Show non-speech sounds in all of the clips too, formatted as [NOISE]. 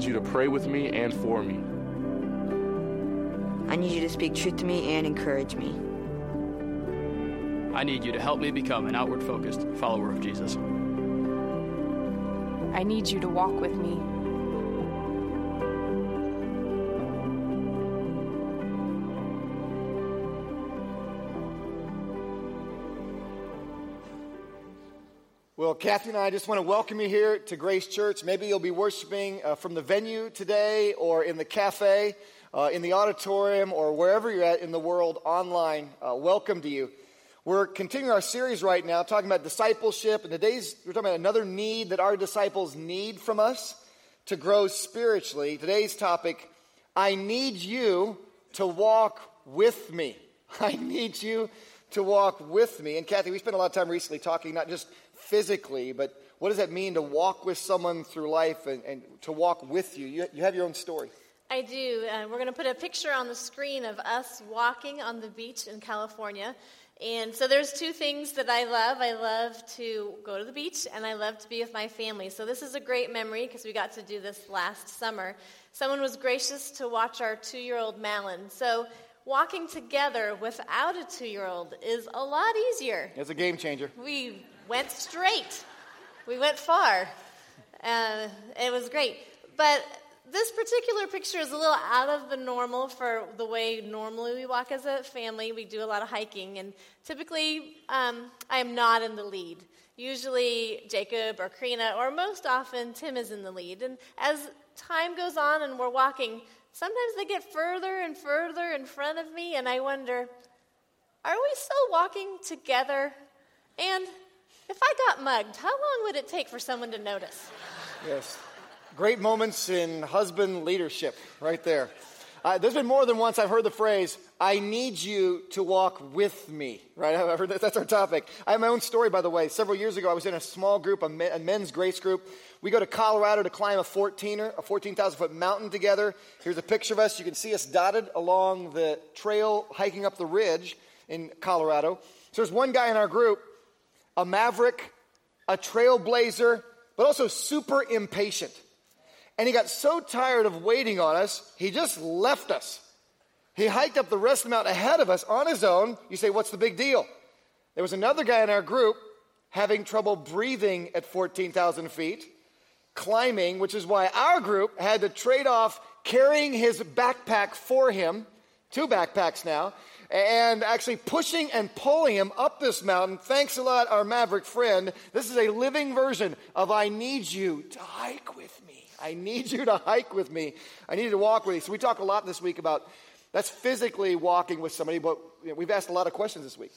need you to pray with me and for me. I need you to speak truth to me and encourage me. I need you to help me become an outward focused follower of Jesus. I need you to walk with me. Well, Kathy and I just want to welcome you here to Grace Church. Maybe you'll be worshiping uh, from the venue today or in the cafe, uh, in the auditorium, or wherever you're at in the world online. Uh, welcome to you. We're continuing our series right now talking about discipleship, and today's we're talking about another need that our disciples need from us to grow spiritually. Today's topic I need you to walk with me. [LAUGHS] I need you to walk with me. And Kathy, we spent a lot of time recently talking not just physically, but what does that mean to walk with someone through life and, and to walk with you? you? You have your own story. I do. Uh, we're going to put a picture on the screen of us walking on the beach in California. And so there's two things that I love. I love to go to the beach and I love to be with my family. So this is a great memory because we got to do this last summer. Someone was gracious to watch our two year old Malin. So walking together without a two year old is a lot easier. It's a game changer. We went straight, we went far. Uh, it was great. But this particular picture is a little out of the normal for the way normally we walk as a family. We do a lot of hiking, and typically um, I am not in the lead. Usually Jacob or Karina, or most often Tim is in the lead. And as time goes on and we're walking, sometimes they get further and further in front of me, and I wonder, are we still walking together? And if I got mugged, how long would it take for someone to notice? Yes. Great moments in husband leadership, right there. Uh, there's been more than once I've heard the phrase, I need you to walk with me, right? I've heard that, that's our topic. I have my own story, by the way. Several years ago, I was in a small group, a, men, a men's grace group. We go to Colorado to climb a 14er, a 14,000 foot mountain together. Here's a picture of us. You can see us dotted along the trail hiking up the ridge in Colorado. So there's one guy in our group, a maverick, a trailblazer, but also super impatient. And he got so tired of waiting on us, he just left us. He hiked up the rest of the mountain ahead of us on his own. You say, What's the big deal? There was another guy in our group having trouble breathing at 14,000 feet, climbing, which is why our group had to trade off carrying his backpack for him, two backpacks now, and actually pushing and pulling him up this mountain. Thanks a lot, our Maverick friend. This is a living version of I Need You to Hike with Me. I need you to hike with me. I need you to walk with me. So we talk a lot this week about that's physically walking with somebody, but we've asked a lot of questions this week.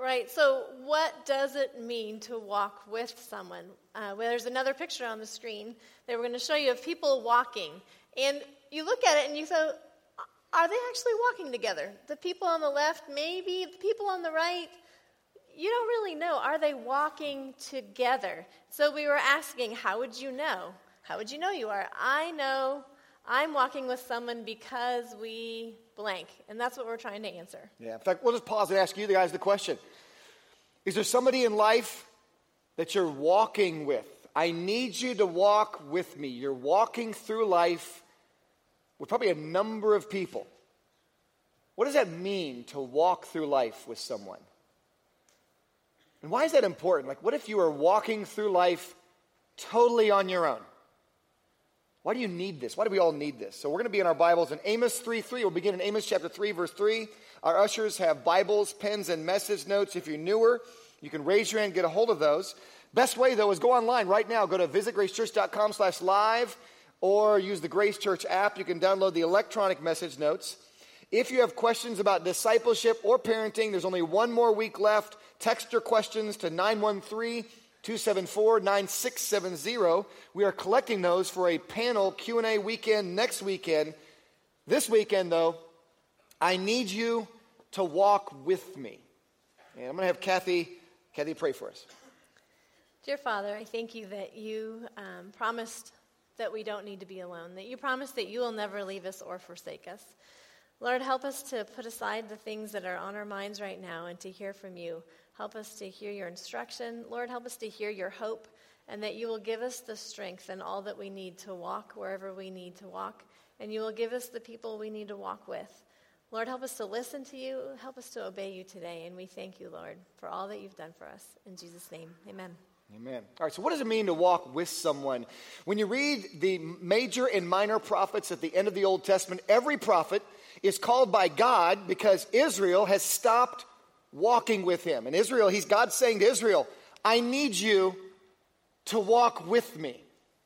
Right. So, what does it mean to walk with someone? Uh, well, there's another picture on the screen that we're going to show you of people walking. And you look at it and you go, are they actually walking together? The people on the left, maybe, the people on the right, you don't really know. Are they walking together? So, we were asking, how would you know? How would you know you are? I know I'm walking with someone because we blank. And that's what we're trying to answer. Yeah. In fact, we'll just pause and ask you the guys the question Is there somebody in life that you're walking with? I need you to walk with me. You're walking through life with probably a number of people. What does that mean to walk through life with someone? And why is that important? Like, what if you were walking through life totally on your own? Why do you need this? Why do we all need this? So we're going to be in our Bibles in Amos 3 3. We'll begin in Amos chapter 3, verse 3. Our ushers have Bibles, pens, and message notes. If you're newer, you can raise your hand and get a hold of those. Best way, though, is go online right now. Go to visitgracechurch.com slash live or use the Grace Church app. You can download the electronic message notes. If you have questions about discipleship or parenting, there's only one more week left. Text your questions to 913 274 9670. We are collecting those for a panel Q&A weekend next weekend. This weekend though, I need you to walk with me. And I'm going to have Kathy Kathy pray for us. Dear Father, I thank you that you um, promised that we don't need to be alone, that you promise that you will never leave us or forsake us. Lord, help us to put aside the things that are on our minds right now and to hear from you. Help us to hear your instruction. Lord, help us to hear your hope and that you will give us the strength and all that we need to walk wherever we need to walk. And you will give us the people we need to walk with. Lord, help us to listen to you. Help us to obey you today. And we thank you, Lord, for all that you've done for us. In Jesus' name, amen. Amen. All right, so what does it mean to walk with someone? When you read the major and minor prophets at the end of the Old Testament, every prophet is called by God because Israel has stopped walking with him. And Israel, he's God saying to Israel, I need you to walk with me.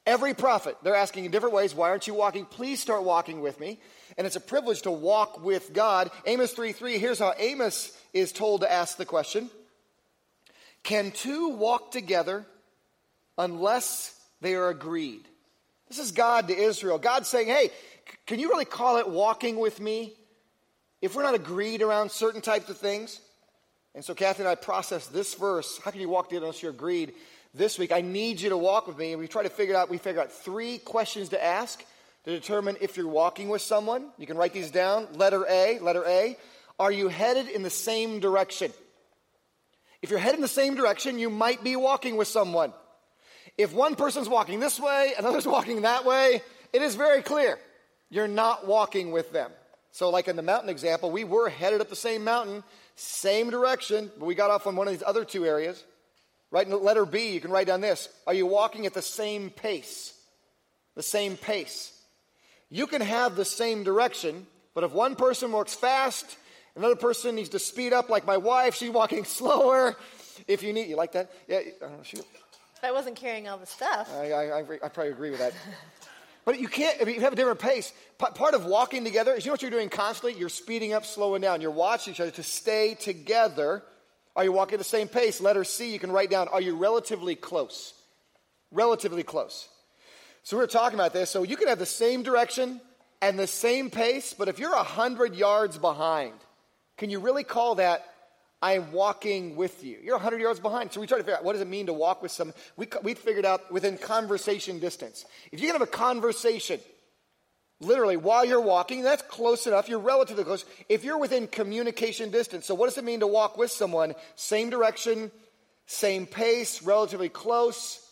Every prophet, they're asking in different ways, why aren't you walking? Please start walking with me. And it's a privilege to walk with God. Amos 3 3, here's how Amos is told to ask the question Can two walk together unless they are agreed? This is God to Israel. God saying, hey, can you really call it walking with me if we're not agreed around certain types of things? And so Kathy and I processed this verse. How can you walk together unless you're agreed? This week, I need you to walk with me. And we try to figure out, we figure out three questions to ask to determine if you're walking with someone. You can write these down. Letter A, letter A. Are you headed in the same direction? If you're headed in the same direction, you might be walking with someone. If one person's walking this way, another's [LAUGHS] walking that way, it is very clear you're not walking with them. So, like in the mountain example, we were headed up the same mountain, same direction, but we got off on one of these other two areas. Right in letter B, you can write down this Are you walking at the same pace? The same pace. You can have the same direction, but if one person walks fast, another person needs to speed up, like my wife, she's walking [LAUGHS] slower. If you need, you like that? Yeah, I don't know, shoot. If I wasn't carrying all the stuff. I, I, I, I probably agree with that. [LAUGHS] But you can't, if you have a different pace, part of walking together is you know what you're doing constantly? You're speeding up, slowing down. You're watching each other to stay together. Are you walking at the same pace? Letter C, you can write down, are you relatively close? Relatively close. So we are talking about this. So you can have the same direction and the same pace, but if you're 100 yards behind, can you really call that I am walking with you. You're 100 yards behind. So we try to figure out what does it mean to walk with someone. We, we figured out within conversation distance. If you can have a conversation, literally while you're walking, that's close enough. You're relatively close. If you're within communication distance, so what does it mean to walk with someone? Same direction, same pace, relatively close.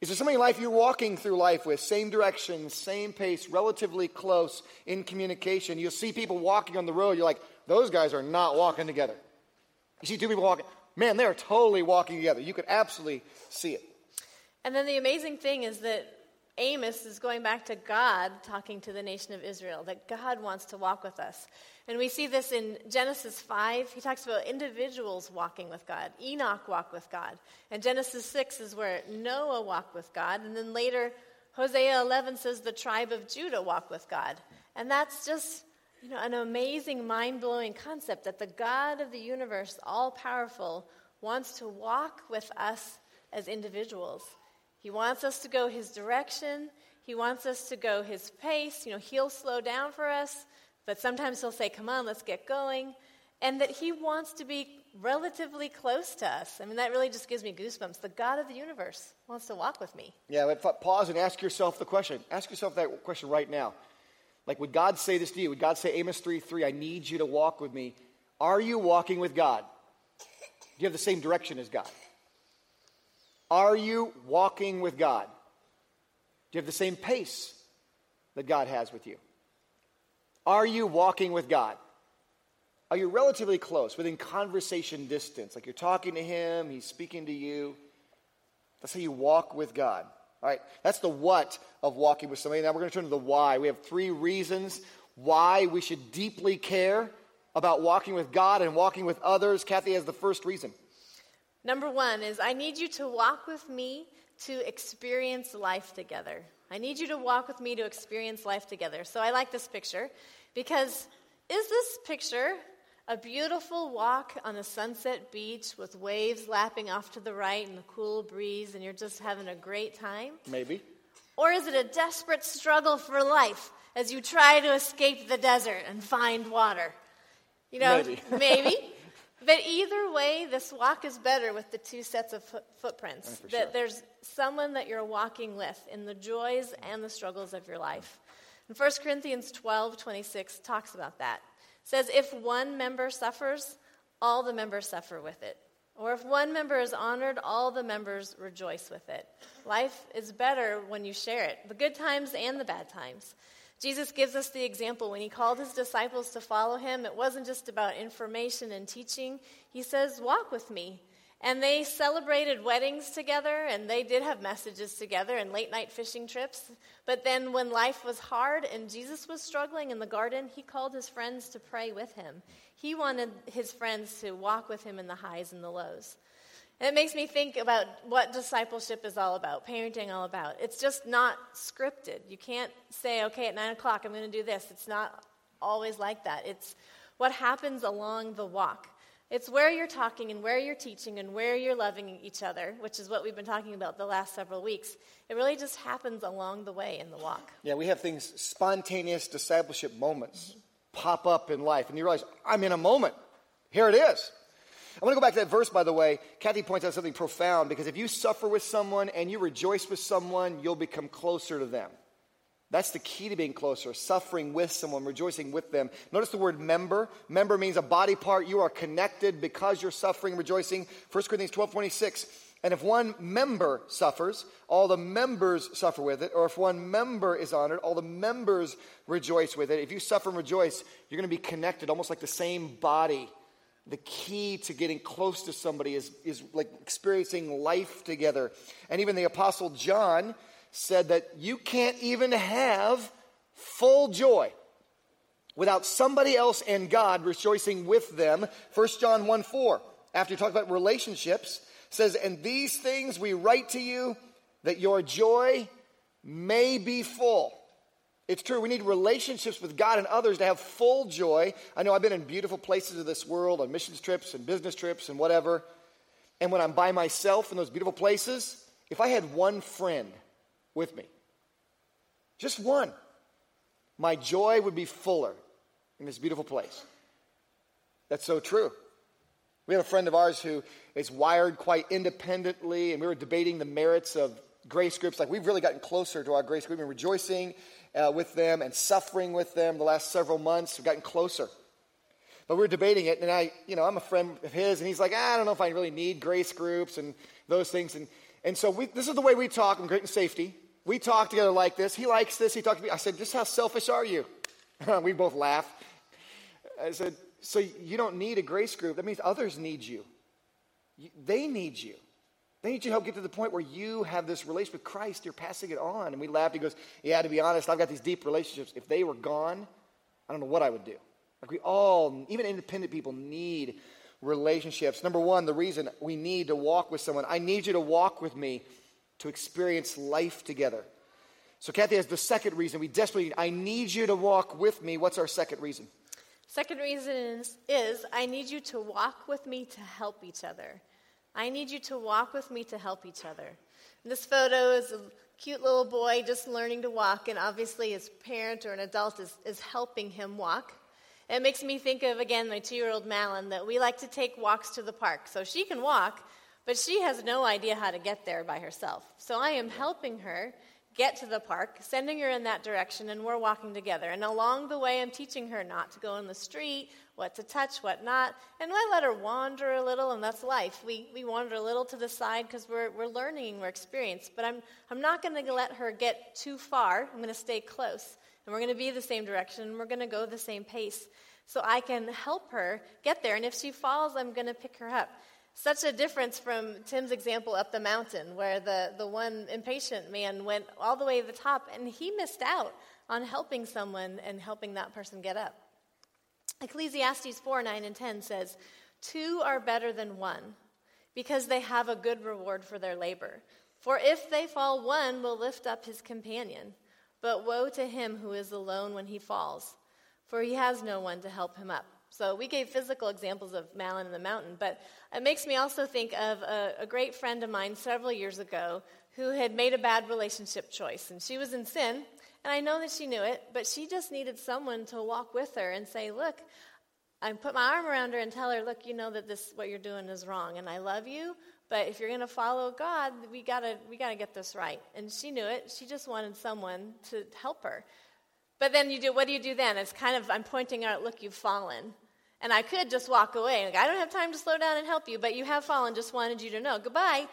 Is there somebody in life you're walking through life with? Same direction, same pace, relatively close in communication. You'll see people walking on the road. You're like, those guys are not walking together. You see two people walking. Man, they are totally walking together. You could absolutely see it. And then the amazing thing is that Amos is going back to God talking to the nation of Israel, that God wants to walk with us. And we see this in Genesis 5. He talks about individuals walking with God. Enoch walked with God. And Genesis 6 is where Noah walked with God. And then later, Hosea 11 says the tribe of Judah walked with God. And that's just you know, an amazing, mind blowing concept that the God of the universe, all powerful, wants to walk with us as individuals. He wants us to go his direction. He wants us to go his pace. You know, he'll slow down for us, but sometimes he'll say, Come on, let's get going. And that he wants to be relatively close to us. I mean, that really just gives me goosebumps. The God of the universe wants to walk with me. Yeah, but pause and ask yourself the question. Ask yourself that question right now. Like, would God say this to you? Would God say, Amos 3 3, I need you to walk with me? Are you walking with God? Do you have the same direction as God? Are you walking with God? Do you have the same pace that God has with you? Are you walking with God? Are you relatively close, within conversation distance? Like you're talking to Him, He's speaking to you. That's how you walk with God. All right, that's the what of walking with somebody. Now we're going to turn to the why. We have three reasons why we should deeply care about walking with God and walking with others. Kathy has the first reason. Number one is I need you to walk with me to experience life together. I need you to walk with me to experience life together. So I like this picture because Is this picture a beautiful walk on a sunset beach with waves lapping off to the right and the cool breeze, and you're just having a great time? Maybe. Or is it a desperate struggle for life as you try to escape the desert and find water? You know, Maybe. [LAUGHS] maybe. But either way, this walk is better with the two sets of foot- footprints. Oh, for that sure. there's someone that you're walking with in the joys and the struggles of your life. And 1 Corinthians 12, 26 talks about that. Says, If one member suffers, all the members suffer with it. Or if one member is honored, all the members rejoice with it. Life is better when you share it, the good times and the bad times. Jesus gives us the example when he called his disciples to follow him, it wasn't just about information and teaching. He says, Walk with me. And they celebrated weddings together, and they did have messages together and late night fishing trips. But then, when life was hard and Jesus was struggling in the garden, he called his friends to pray with him. He wanted his friends to walk with him in the highs and the lows. And it makes me think about what discipleship is all about, parenting all about. It's just not scripted. You can't say, okay, at nine o'clock I'm going to do this. It's not always like that. It's what happens along the walk. It's where you're talking and where you're teaching and where you're loving each other, which is what we've been talking about the last several weeks. It really just happens along the way in the walk. Yeah, we have things, spontaneous discipleship moments pop up in life, and you realize, I'm in a moment. Here it is. I want to go back to that verse, by the way. Kathy points out something profound because if you suffer with someone and you rejoice with someone, you'll become closer to them. That's the key to being closer, suffering with someone, rejoicing with them. Notice the word member. Member means a body part. You are connected because you're suffering, rejoicing. 1 Corinthians 12 26. And if one member suffers, all the members suffer with it. Or if one member is honored, all the members rejoice with it. If you suffer and rejoice, you're going to be connected, almost like the same body. The key to getting close to somebody is, is like experiencing life together. And even the Apostle John said that you can't even have full joy without somebody else and God rejoicing with them. 1 John 1 4, after he talked about relationships, says, And these things we write to you that your joy may be full. It's true, we need relationships with God and others to have full joy. I know I've been in beautiful places of this world on missions trips and business trips and whatever. And when I'm by myself in those beautiful places, if I had one friend with me, just one, my joy would be fuller in this beautiful place. That's so true. We have a friend of ours who is wired quite independently, and we were debating the merits of grace groups. Like, we've really gotten closer to our grace group. We've been rejoicing uh, with them and suffering with them the last several months. We've gotten closer. But we were debating it, and I, you know, I'm a friend of his, and he's like, I don't know if I really need grace groups and those things. And, and so we, this is the way we talk in Great and Safety. We talk together like this. He likes this. He talked to me. I said, just how selfish are you? [LAUGHS] we both laugh. I said, so you don't need a grace group. That means others need you. You- They need you. They need you to help get to the point where you have this relationship with Christ. You're passing it on. And we laughed. He goes, Yeah, to be honest, I've got these deep relationships. If they were gone, I don't know what I would do. Like we all, even independent people, need relationships. Number one, the reason we need to walk with someone. I need you to walk with me to experience life together. So Kathy has the second reason. We desperately, need. I need you to walk with me. What's our second reason? Second reason is, is I need you to walk with me to help each other. I need you to walk with me to help each other. This photo is a cute little boy just learning to walk, and obviously his parent or an adult is, is helping him walk. It makes me think of, again, my two year old Malin, that we like to take walks to the park. So she can walk, but she has no idea how to get there by herself. So I am helping her get to the park, sending her in that direction, and we're walking together. And along the way, I'm teaching her not to go in the street, what to touch, what not. And I let her wander a little, and that's life. We, we wander a little to the side because we're, we're learning, we're experienced. But I'm, I'm not going to let her get too far. I'm going to stay close. And we're going to be the same direction, and we're going to go the same pace. So I can help her get there. And if she falls, I'm going to pick her up. Such a difference from Tim's example up the mountain, where the, the one impatient man went all the way to the top and he missed out on helping someone and helping that person get up. Ecclesiastes 4 9 and 10 says, Two are better than one, because they have a good reward for their labor. For if they fall, one will lift up his companion. But woe to him who is alone when he falls. for he has no one to help him up. So we gave physical examples of Malin in the mountain, but it makes me also think of a, a, great friend of mine several years ago who had made a bad relationship choice. And she was in sin, and I know that she knew it, but she just needed someone to walk with her and say, Look, I put my arm around her and tell her, Look, you know that this what you're doing is wrong, and I love you, but if you're going to follow God, we got to we got to get this right. And she knew it. She just wanted someone to help her. But then you do, what do you do then? It's kind of, I'm pointing out, look, you've fallen. And I could just walk away. Like, I don't have time to slow down and help you, but you have fallen, just wanted you to know. Goodbye.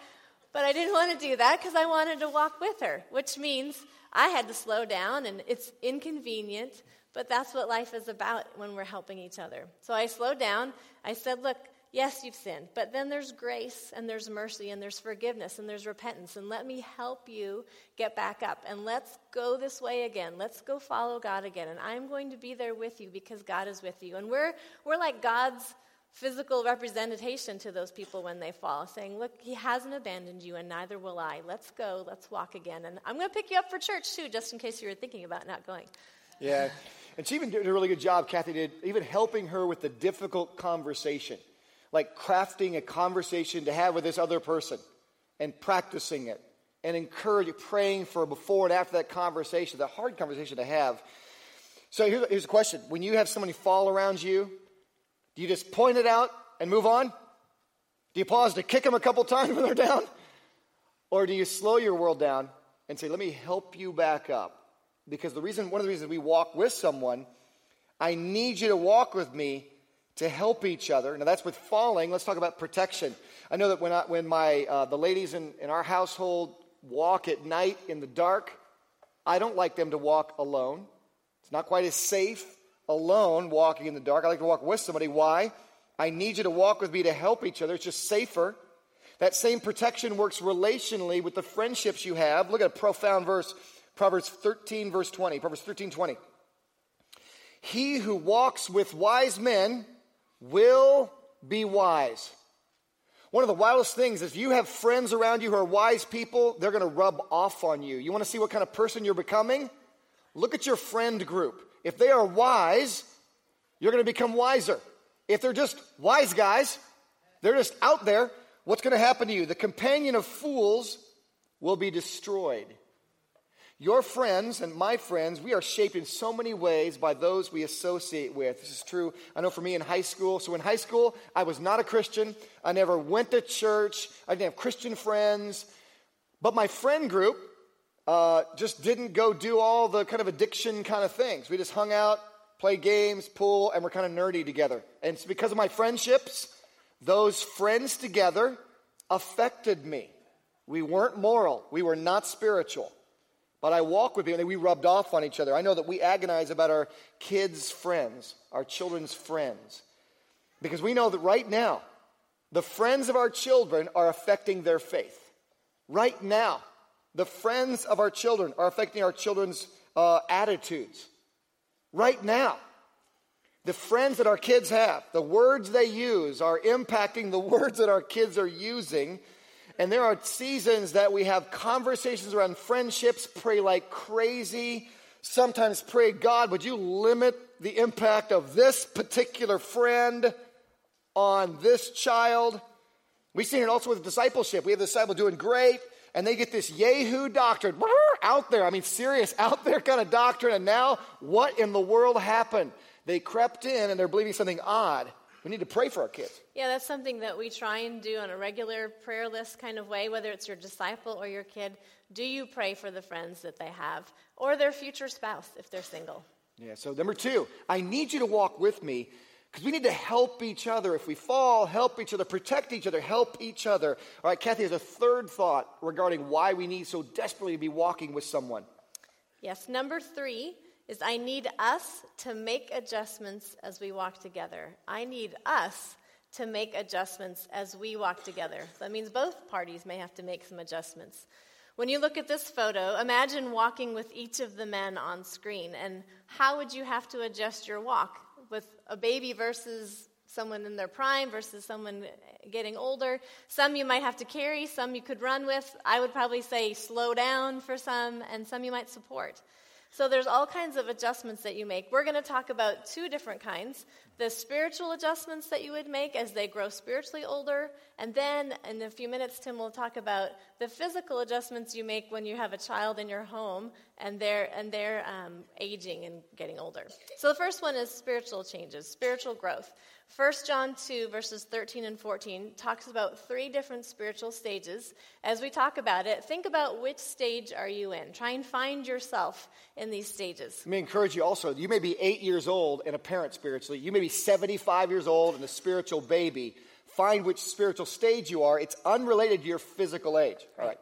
But I didn't want to do that because I wanted to walk with her, which means I had to slow down, and it's inconvenient, but that's what life is about when we're helping each other. So I slowed down. I said, Look, Yes, you've sinned, but then there's grace and there's mercy and there's forgiveness and there's repentance. And let me help you get back up. And let's go this way again. Let's go follow God again. And I'm going to be there with you because God is with you. And we're, we're like God's physical representation to those people when they fall, saying, Look, He hasn't abandoned you, and neither will I. Let's go. Let's walk again. And I'm going to pick you up for church too, just in case you were thinking about not going. Yeah. And she even did a really good job, Kathy did, even helping her with the difficult conversation like crafting a conversation to have with this other person and practicing it and encourage praying for before and after that conversation, the hard conversation to have. So here's, here's a question When you have somebody fall around you, do you just point it out and move on? Do you pause to kick them a couple times when they're down? Or do you slow your world down and say, let me help you back up? Because the reason, one of the reasons we walk with someone, I need you to walk with me to help each other. Now, that's with falling. Let's talk about protection. I know that when, I, when my, uh, the ladies in, in our household walk at night in the dark, I don't like them to walk alone. It's not quite as safe alone walking in the dark. I like to walk with somebody. Why? I need you to walk with me to help each other. It's just safer. That same protection works relationally with the friendships you have. Look at a profound verse, Proverbs 13, verse 20. Proverbs 13, 20. He who walks with wise men will be wise. One of the wildest things is if you have friends around you who are wise people, they're going to rub off on you. You want to see what kind of person you're becoming? Look at your friend group. If they are wise, you're going to become wiser. If they're just wise guys, they're just out there, what's going to happen to you? The companion of fools will be destroyed. Your friends and my friends, we are shaped in so many ways by those we associate with. This is true, I know for me in high school. So in high school, I was not a Christian. I never went to church. I didn't have Christian friends. But my friend group uh, just didn't go do all the kind of addiction kind of things. We just hung out, played games, pool, and we're kind of nerdy together. And it's because of my friendships, those friends together affected me. We weren't moral, we were not spiritual. But I walk with you, and we rubbed off on each other. I know that we agonize about our kids' friends, our children's friends, because we know that right now, the friends of our children are affecting their faith. Right now, the friends of our children are affecting our children's uh, attitudes. Right now, the friends that our kids have, the words they use are impacting the [LAUGHS] words that our kids are using and there are seasons that we have conversations around friendships, pray like crazy. Sometimes pray, God, would you limit the impact of this particular friend on this child? We've seen it also with discipleship. We have the disciple doing great, and they get this Yahoo doctrine [LAUGHS] out there. I mean, serious, [LAUGHS] out there kind of doctrine. And now, what in the world happened? They crept in and they're believing something odd. We need to pray for our kids. Yeah, that's something that we try and do on a regular prayer list kind of way, whether it's your disciple or your kid. Do you pray for the friends that they have or their future spouse if they're single? Yeah, so number two, I need you to walk with me because we need to help each other. If we fall, help each other, protect each other, help each other. All right, Kathy has a third thought regarding why we need so desperately to be walking with someone. Yes, number three is I need us to make adjustments as we walk together. I need us to make adjustments as we walk together. That means both parties may have to make some adjustments. When you look at this photo, imagine walking with each of the men on screen, and how would you have to adjust your walk with a baby versus someone in their prime versus someone getting older? Some you might have to carry, some you could run with. I would probably say slow down for some, and some you might support. So there's all kinds of adjustments that you make. We're going to talk about two different kinds the spiritual adjustments that you would make as they grow spiritually older, and then in a few minutes, Tim will talk about the physical adjustments you make when you have a child in your home and they're, and they're um, aging and getting older. So the first one is spiritual changes, spiritual growth. 1 John 2, verses 13 and 14, talks about three different spiritual stages. As we talk about it, think about which stage are you in. Try and find yourself in these stages. Let me encourage you also. You may be eight years old and a parent spiritually. You may be 75 years old and a spiritual baby. Find which spiritual stage you are. It's unrelated to your physical age. All right.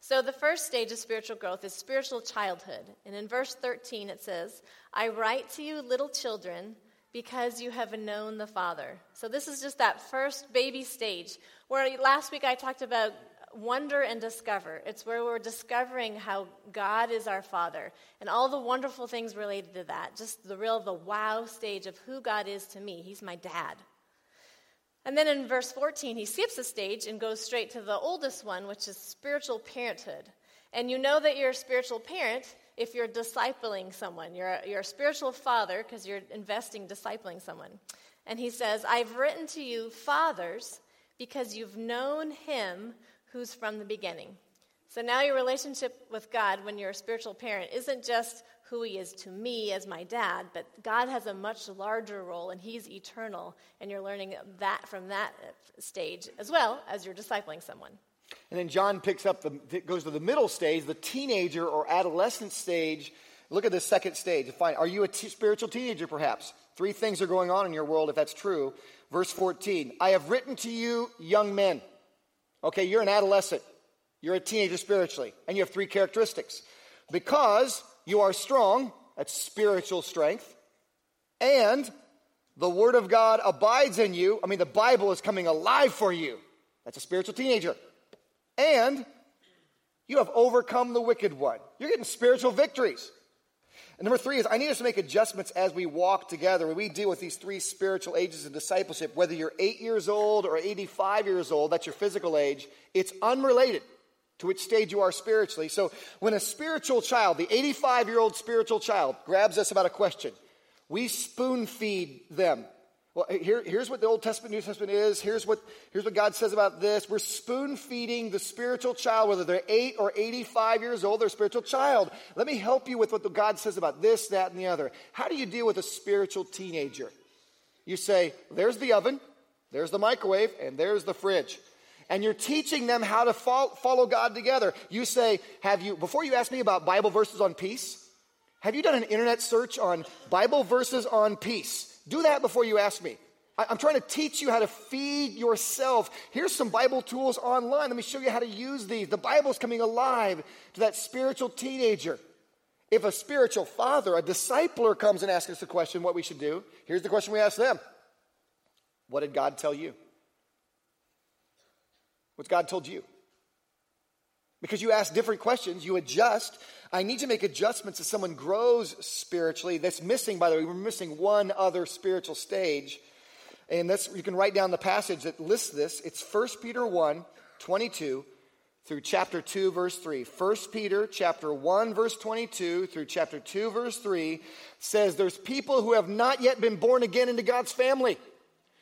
So, the first stage of spiritual growth is spiritual childhood. And in verse 13, it says, I write to you, little children, because you have known the Father. So, this is just that first baby stage where last week I talked about wonder and discover. It's where we're discovering how God is our Father and all the wonderful things related to that. Just the real, the wow stage of who God is to me. He's my dad. And then in verse 14, he skips a stage and goes straight to the oldest one, which is spiritual parenthood. And you know that you're a spiritual parent if you're discipling someone. You're a, you're a spiritual father because you're investing discipling someone. And he says, I've written to you, fathers, because you've known him who's from the beginning. So now your relationship with God when you're a spiritual parent isn't just who he is to me as my dad, but God has a much larger role and he's eternal. And you're learning that from that stage as well as you're discipling someone. And then John picks up the goes to the middle stage, the teenager or adolescent stage. Look at the second stage. Find are you a t- spiritual teenager perhaps? Three things are going on in your world if that's true. Verse 14. I have written to you young men. Okay, you're an adolescent. You're a teenager spiritually, and you have three characteristics. Because you are strong, that's spiritual strength, and the word of God abides in you. I mean, the Bible is coming alive for you. That's a spiritual teenager and you have overcome the wicked one. You're getting spiritual victories. And number three is I need us to make adjustments as we walk together. When we deal with these three spiritual ages of discipleship, whether you're eight years old or 85 years old, that's your physical age, it's unrelated to which stage you are spiritually. So when a spiritual child, the 85 year old spiritual child, grabs us about a question, we spoon feed them well, here, here's what the Old Testament, New Testament is. Here's what, here's what God says about this. We're spoon feeding the spiritual child, whether they're 8 or 85 years old, they're a spiritual child. Let me help you with what God says about this, that, and the other. How do you deal with a spiritual teenager? You say, there's the oven, there's the microwave, and there's the fridge. And you're teaching them how to follow God together. You say, have you, before you ask me about Bible verses on peace, have you done an internet search on Bible verses on peace? Do that before you ask me. I, am trying to teach you how to feed yourself. Here's some Bible tools online. Let me show you how to use these. The Bible's coming alive to that spiritual teenager. If a spiritual father, a discipler comes and asks us a question, what we should do, here's the question we ask them What did God tell you? What's God told you? Because you ask different questions, you adjust. I need to make adjustments as someone grows spiritually. That's missing, by the way, we're missing one other spiritual stage. And you can write down the passage that lists this. It's 1 Peter 1 22 through chapter 2, verse 3. 1 Peter chapter 1, verse 22 through chapter 2, verse 3 says there's people who have not yet been born again into God's family.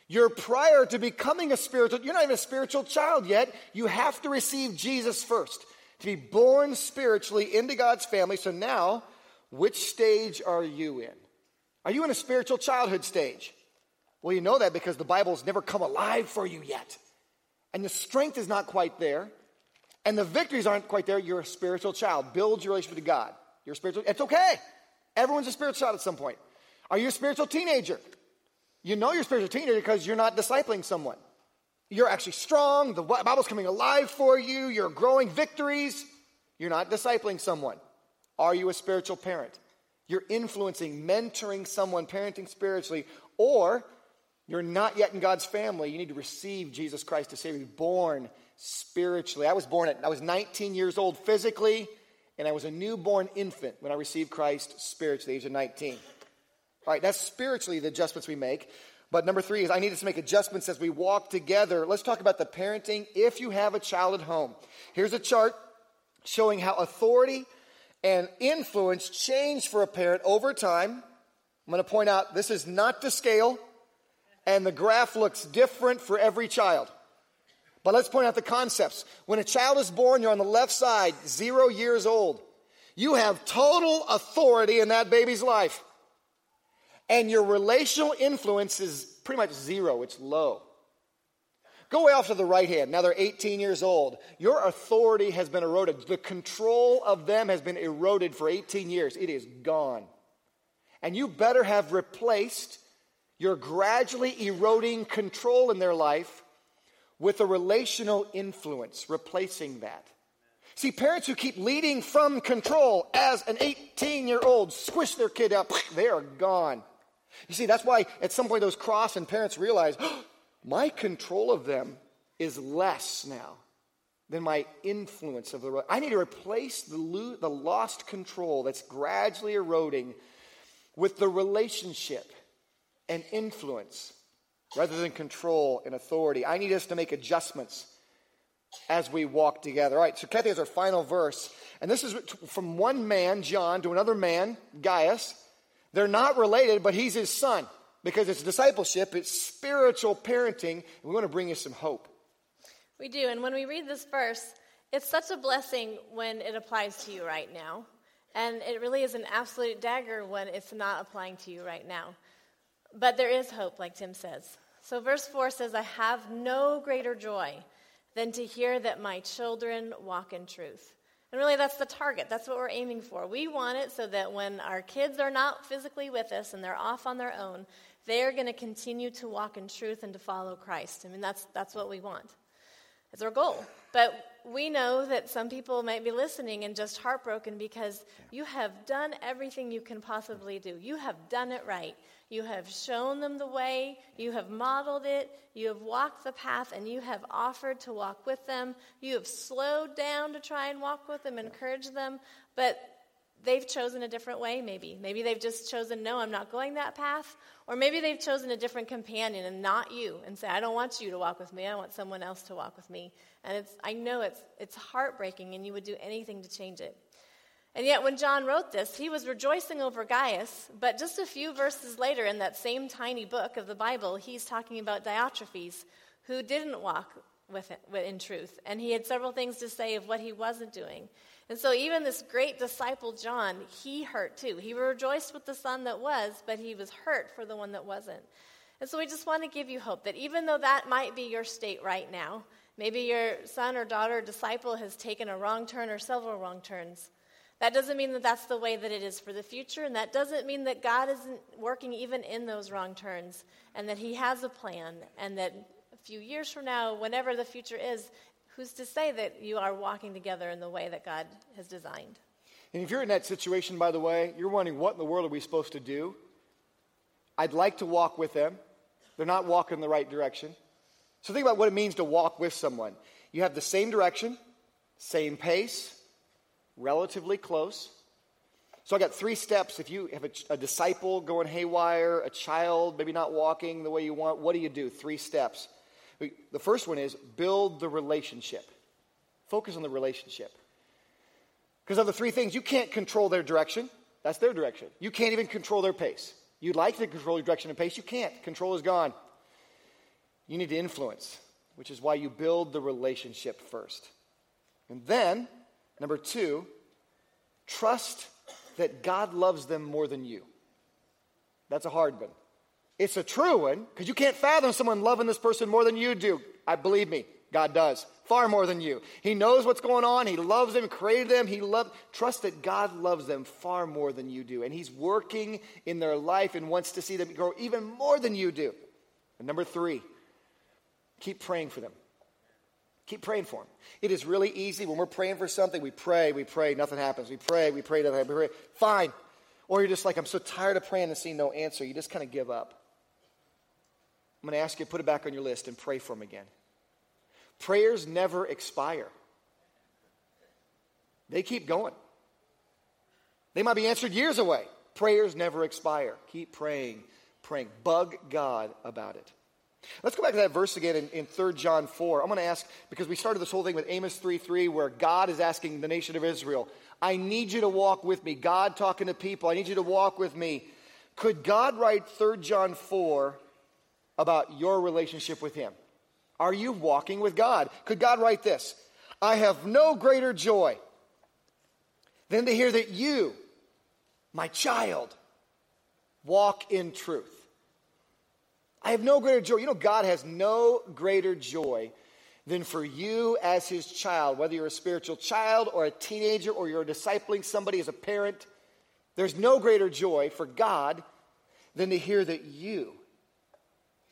You're prior to becoming a spiritual, you're not even a spiritual child yet. You have to receive Jesus first to be born spiritually into God's family. So now, which stage are you in? Are you in a spiritual childhood stage? Well, you know that because the Bible's never come alive for you yet. And the strength is not quite there. And the victories aren't quite there. You're a spiritual child. Build your relationship to God. You're spiritual. It's okay. Everyone's a spiritual child at some point. Are you a spiritual teenager? You know you're a spiritual teenager because you're not discipling someone. You're actually strong. The Bible's coming alive for you. You're growing victories. You're not discipling someone. Are you a spiritual parent? You're influencing, mentoring someone, parenting spiritually, or you're not yet in God's family. You need to receive Jesus Christ to save you. Born spiritually. I was born at, I was 19 years old physically, and I was a newborn infant when I received Christ spiritually, age of 19. All right, that's spiritually the adjustments we make. But number three is I need us to make adjustments as we walk together. Let's talk about the parenting if you have a child at home. Here's a chart showing how authority and influence change for a parent over time. I'm going to point out this is not to scale, and the graph looks different for every child. But let's point out the concepts. When a child is born, you're on the left side, zero years old. You have total authority in that baby's life. And your relational influence is pretty much zero, it's low. Go way off to the right hand. Now they're 18 years old. Your authority has been eroded. The control of them has been eroded for 18 years. It is gone. And you better have replaced your gradually eroding control in their life with a relational influence, replacing that. See, parents who keep leading from control as an 18 year old squish their kid up, they are gone. You see, that's why at some point those cross and parents realize, oh, [GASPS] my control of them is less now than my influence of the. I need to replace the, lo- the lost control that's gradually eroding with the relationship and influence rather than control and authority. I need us to make adjustments as we walk together. All right, so Kathy has our final verse. And this is from one man, John, to another man, Gaius. They're not related, but he's his son because it's discipleship, it's spiritual parenting, we want to bring you some hope. We do, and when we read this verse, it's such a blessing when it applies to you right now. And it really is an absolute dagger when it's not applying to you right now. But there is hope, like Tim says. So, verse 4 says, I have no greater joy than to hear that my children walk in truth. And really, that's the target. That's what we're aiming for. We want it so that when our kids are not physically with us and they're off on their own, they are going to continue to walk in truth and to follow Christ. I mean, that's, that's what we want. It's our goal. But we know that some people might be listening and just heartbroken because you have done everything you can possibly do. You have done it right. You have shown them the way, you have modeled it, you have walked the path, and you have offered to walk with them. You have slowed down to try and walk with them, encourage them, but they've chosen a different way, maybe. Maybe they've just chosen, no, I'm not going that path. Or maybe they've chosen a different companion and not you and say, I don't want you to walk with me, I want someone else to walk with me. And it's, I know it's, it's heartbreaking, and you would do anything to change it. And yet, when John wrote this, he was rejoicing over Gaius, but just a few verses later in that same tiny book of the Bible, he's talking about Diotrephes, who didn't walk with it, in truth. And he had several things to say of what he wasn't doing. And so, even this great disciple, John, he hurt too. He rejoiced with the son that was, but he was hurt for the one that wasn't. And so, we just want to give you hope that even though that might be your state right now, maybe your son or daughter or disciple has taken a wrong turn or several wrong turns that doesn't mean that that's the way that it is for the future, and that doesn't mean that God isn't working even in those wrong turns, and that He has a plan, and that a few years from now, whenever the future is, who's to say that you are walking together in the way that God has designed? And if you're in that situation, by the way, you're wondering what in the world are we supposed to do? I'd like to walk with them. They're not walking in the right direction. So think about what it means to walk with someone. You have the same direction, same pace, relatively close. So I got three steps. If you have a, a, disciple going haywire, a child maybe not walking the way you want, what do you do? Three steps. The first one is build the relationship. Focus on the relationship. Because of the three things, you can't control their direction. That's their direction. You can't even control their pace. You'd like to control your direction and pace. You can't. Control is gone. You need to influence, which is why you build the relationship first. And then Number two, trust that God loves them more than you. That's a hard one. It's a true one because you can't fathom someone loving this person more than you do. I believe me, God does far more than you. He knows what's going on. He loves them, created them. He loves. Trust that God loves them far more than you do, and He's working in their life and wants to see them grow even more than you do. And number three, keep praying for them. Keep praying for them. It is really easy when we're praying for something, we pray, we pray, nothing happens. We pray, we pray, nothing happens. We pray. Fine. Or you're just like, I'm so tired of praying and seeing no answer. You just kind of give up. I'm going to ask you to put it back on your list and pray for them again. Prayers never expire, they keep going. They might be answered years away. Prayers never expire. Keep praying, praying. Bug God about it. Let's go back to that verse again in, in 3 John 4. I'm going to ask, because we started this whole thing with Amos 3 3, where God is asking the nation of Israel, I need you to walk with me. God talking to people, I need you to walk with me. Could God write 3 John 4 about your relationship with Him? Are you walking with God? Could God write this? I have no greater joy than to hear that you, my child, walk in truth. I have no greater joy. You know, God has no greater joy than for you as his child, whether you're a spiritual child or a teenager or you're discipling somebody as a parent. There's no greater joy for God than to hear that you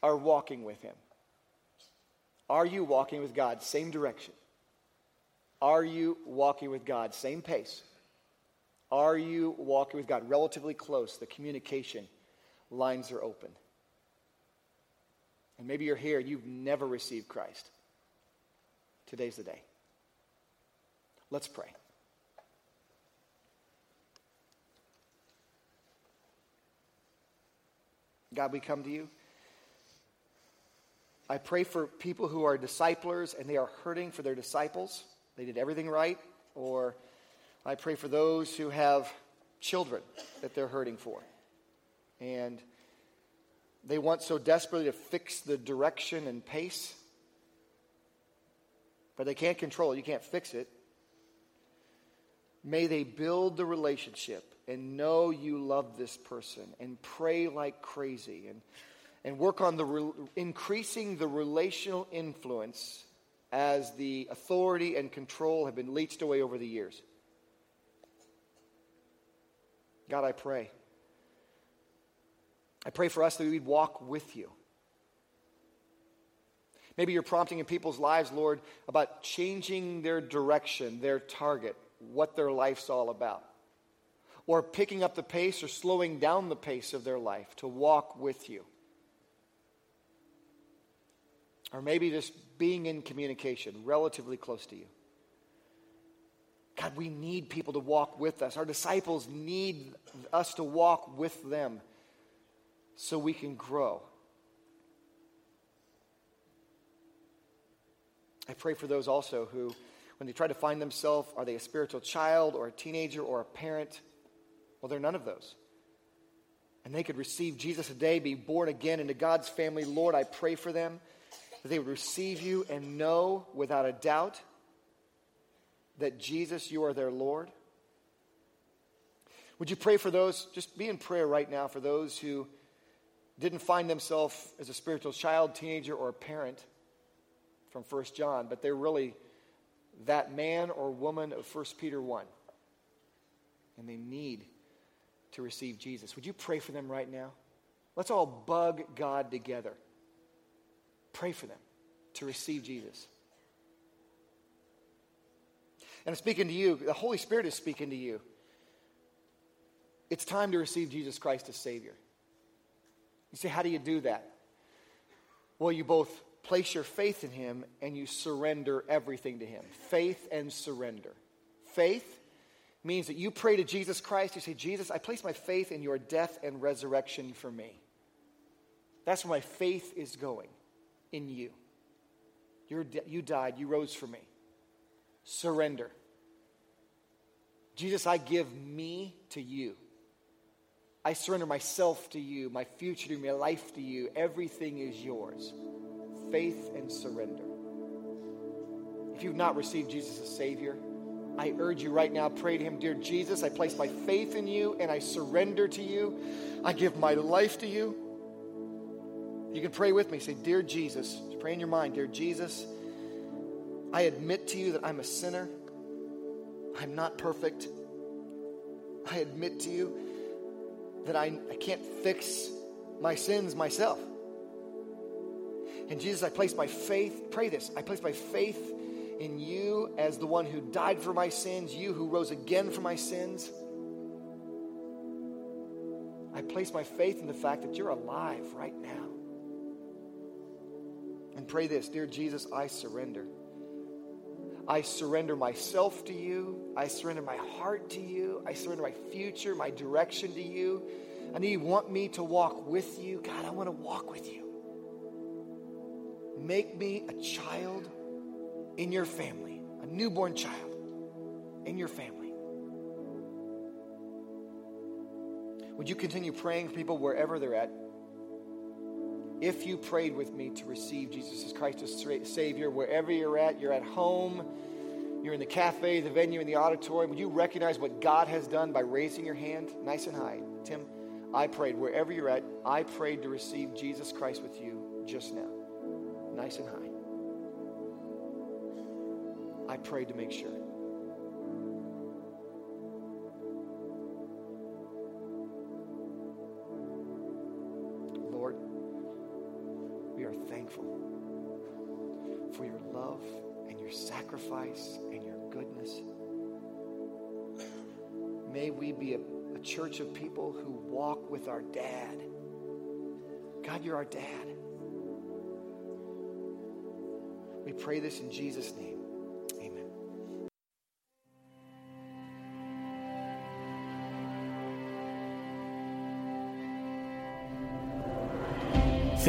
are walking with him. Are you walking with God? Same direction. Are you walking with God? Same pace. Are you walking with God? Relatively close. The communication lines are open. And maybe you're here and you've never received Christ. Today's the day. Let's pray. God, we come to you. I pray for people who are disciplers and they are hurting for their disciples. They did everything right. Or I pray for those who have children that they're hurting for. And they want so desperately to fix the direction and pace, but they can't control it. You can't fix it. May they build the relationship and know you love this person and pray like crazy and, and work on the re- increasing the relational influence as the authority and control have been leached away over the years. God, I pray. I pray for us that we'd walk with you. Maybe you're prompting in people's lives, Lord, about changing their direction, their target, what their life's all about. Or picking up the pace or slowing down the pace of their life to walk with you. Or maybe just being in communication, relatively close to you. God, we need people to walk with us. Our disciples need us to walk with them so we can grow. I pray for those also who, when they try to find themselves, are they a spiritual child or a teenager or a parent? Well, they're none of those. And they could receive Jesus today, be born again into God's family. Lord, I pray for them that they would receive you and know without a doubt that Jesus, you are their Lord. Would you pray for those? Just be in prayer right now for those who didn't find themselves as a spiritual child, teenager, or parent from 1 John, but they're really that man or woman of 1 Peter 1. And they need to receive Jesus. Would you pray for them right now? Let's all bug God together. Pray for them to receive Jesus. And I'm speaking to you, the Holy Spirit is speaking to you. It's time to receive Jesus Christ as Savior. You say, how do you do that? Well, you both place your faith in Him and you surrender everything to Him. Faith and surrender. Faith means that you pray to Jesus Christ. You say, Jesus, I place my faith in your death and resurrection for me. That's where my faith is going in you. You're, you died, you rose for me. Surrender. Jesus, I give me to you. I surrender myself to you, my future to you, my life to you. Everything is yours. Faith and surrender. If you've not received Jesus as Savior, I urge you right now, pray to Him, Dear Jesus, I place my faith in you and I surrender to you. I give my life to you. You can pray with me. Say, Dear Jesus, pray in your mind, Dear Jesus, I admit to you that I'm a sinner. I'm not perfect. I admit to you that I, I can't fix my sins myself. And Jesus, I place my faith, pray this, I place my faith in you as the one who died for my sins, you who rose again for my sins. I place my faith in the fact that you're alive right now. And pray this Dear Jesus, I surrender. I surrender myself to you. I surrender my heart to you. I surrender my future, my direction to you. I know you want me to walk with you. God, I want to walk with you. Make me a child in your family, a newborn child in your family. Would you continue praying for people wherever they're at? If you prayed with me to receive Jesus as Christ as Savior, wherever you're at, you're at home, you're in the cafe, the venue, in the auditorium, would you recognize what God has done by raising your hand nice and high? Tim, I prayed. Wherever you're at, I prayed to receive Jesus Christ with you just now. Nice and high. I prayed to make sure. Thankful for your love and your sacrifice and your goodness. May we be a, a church of people who walk with our dad. God, you're our dad. We pray this in Jesus' name.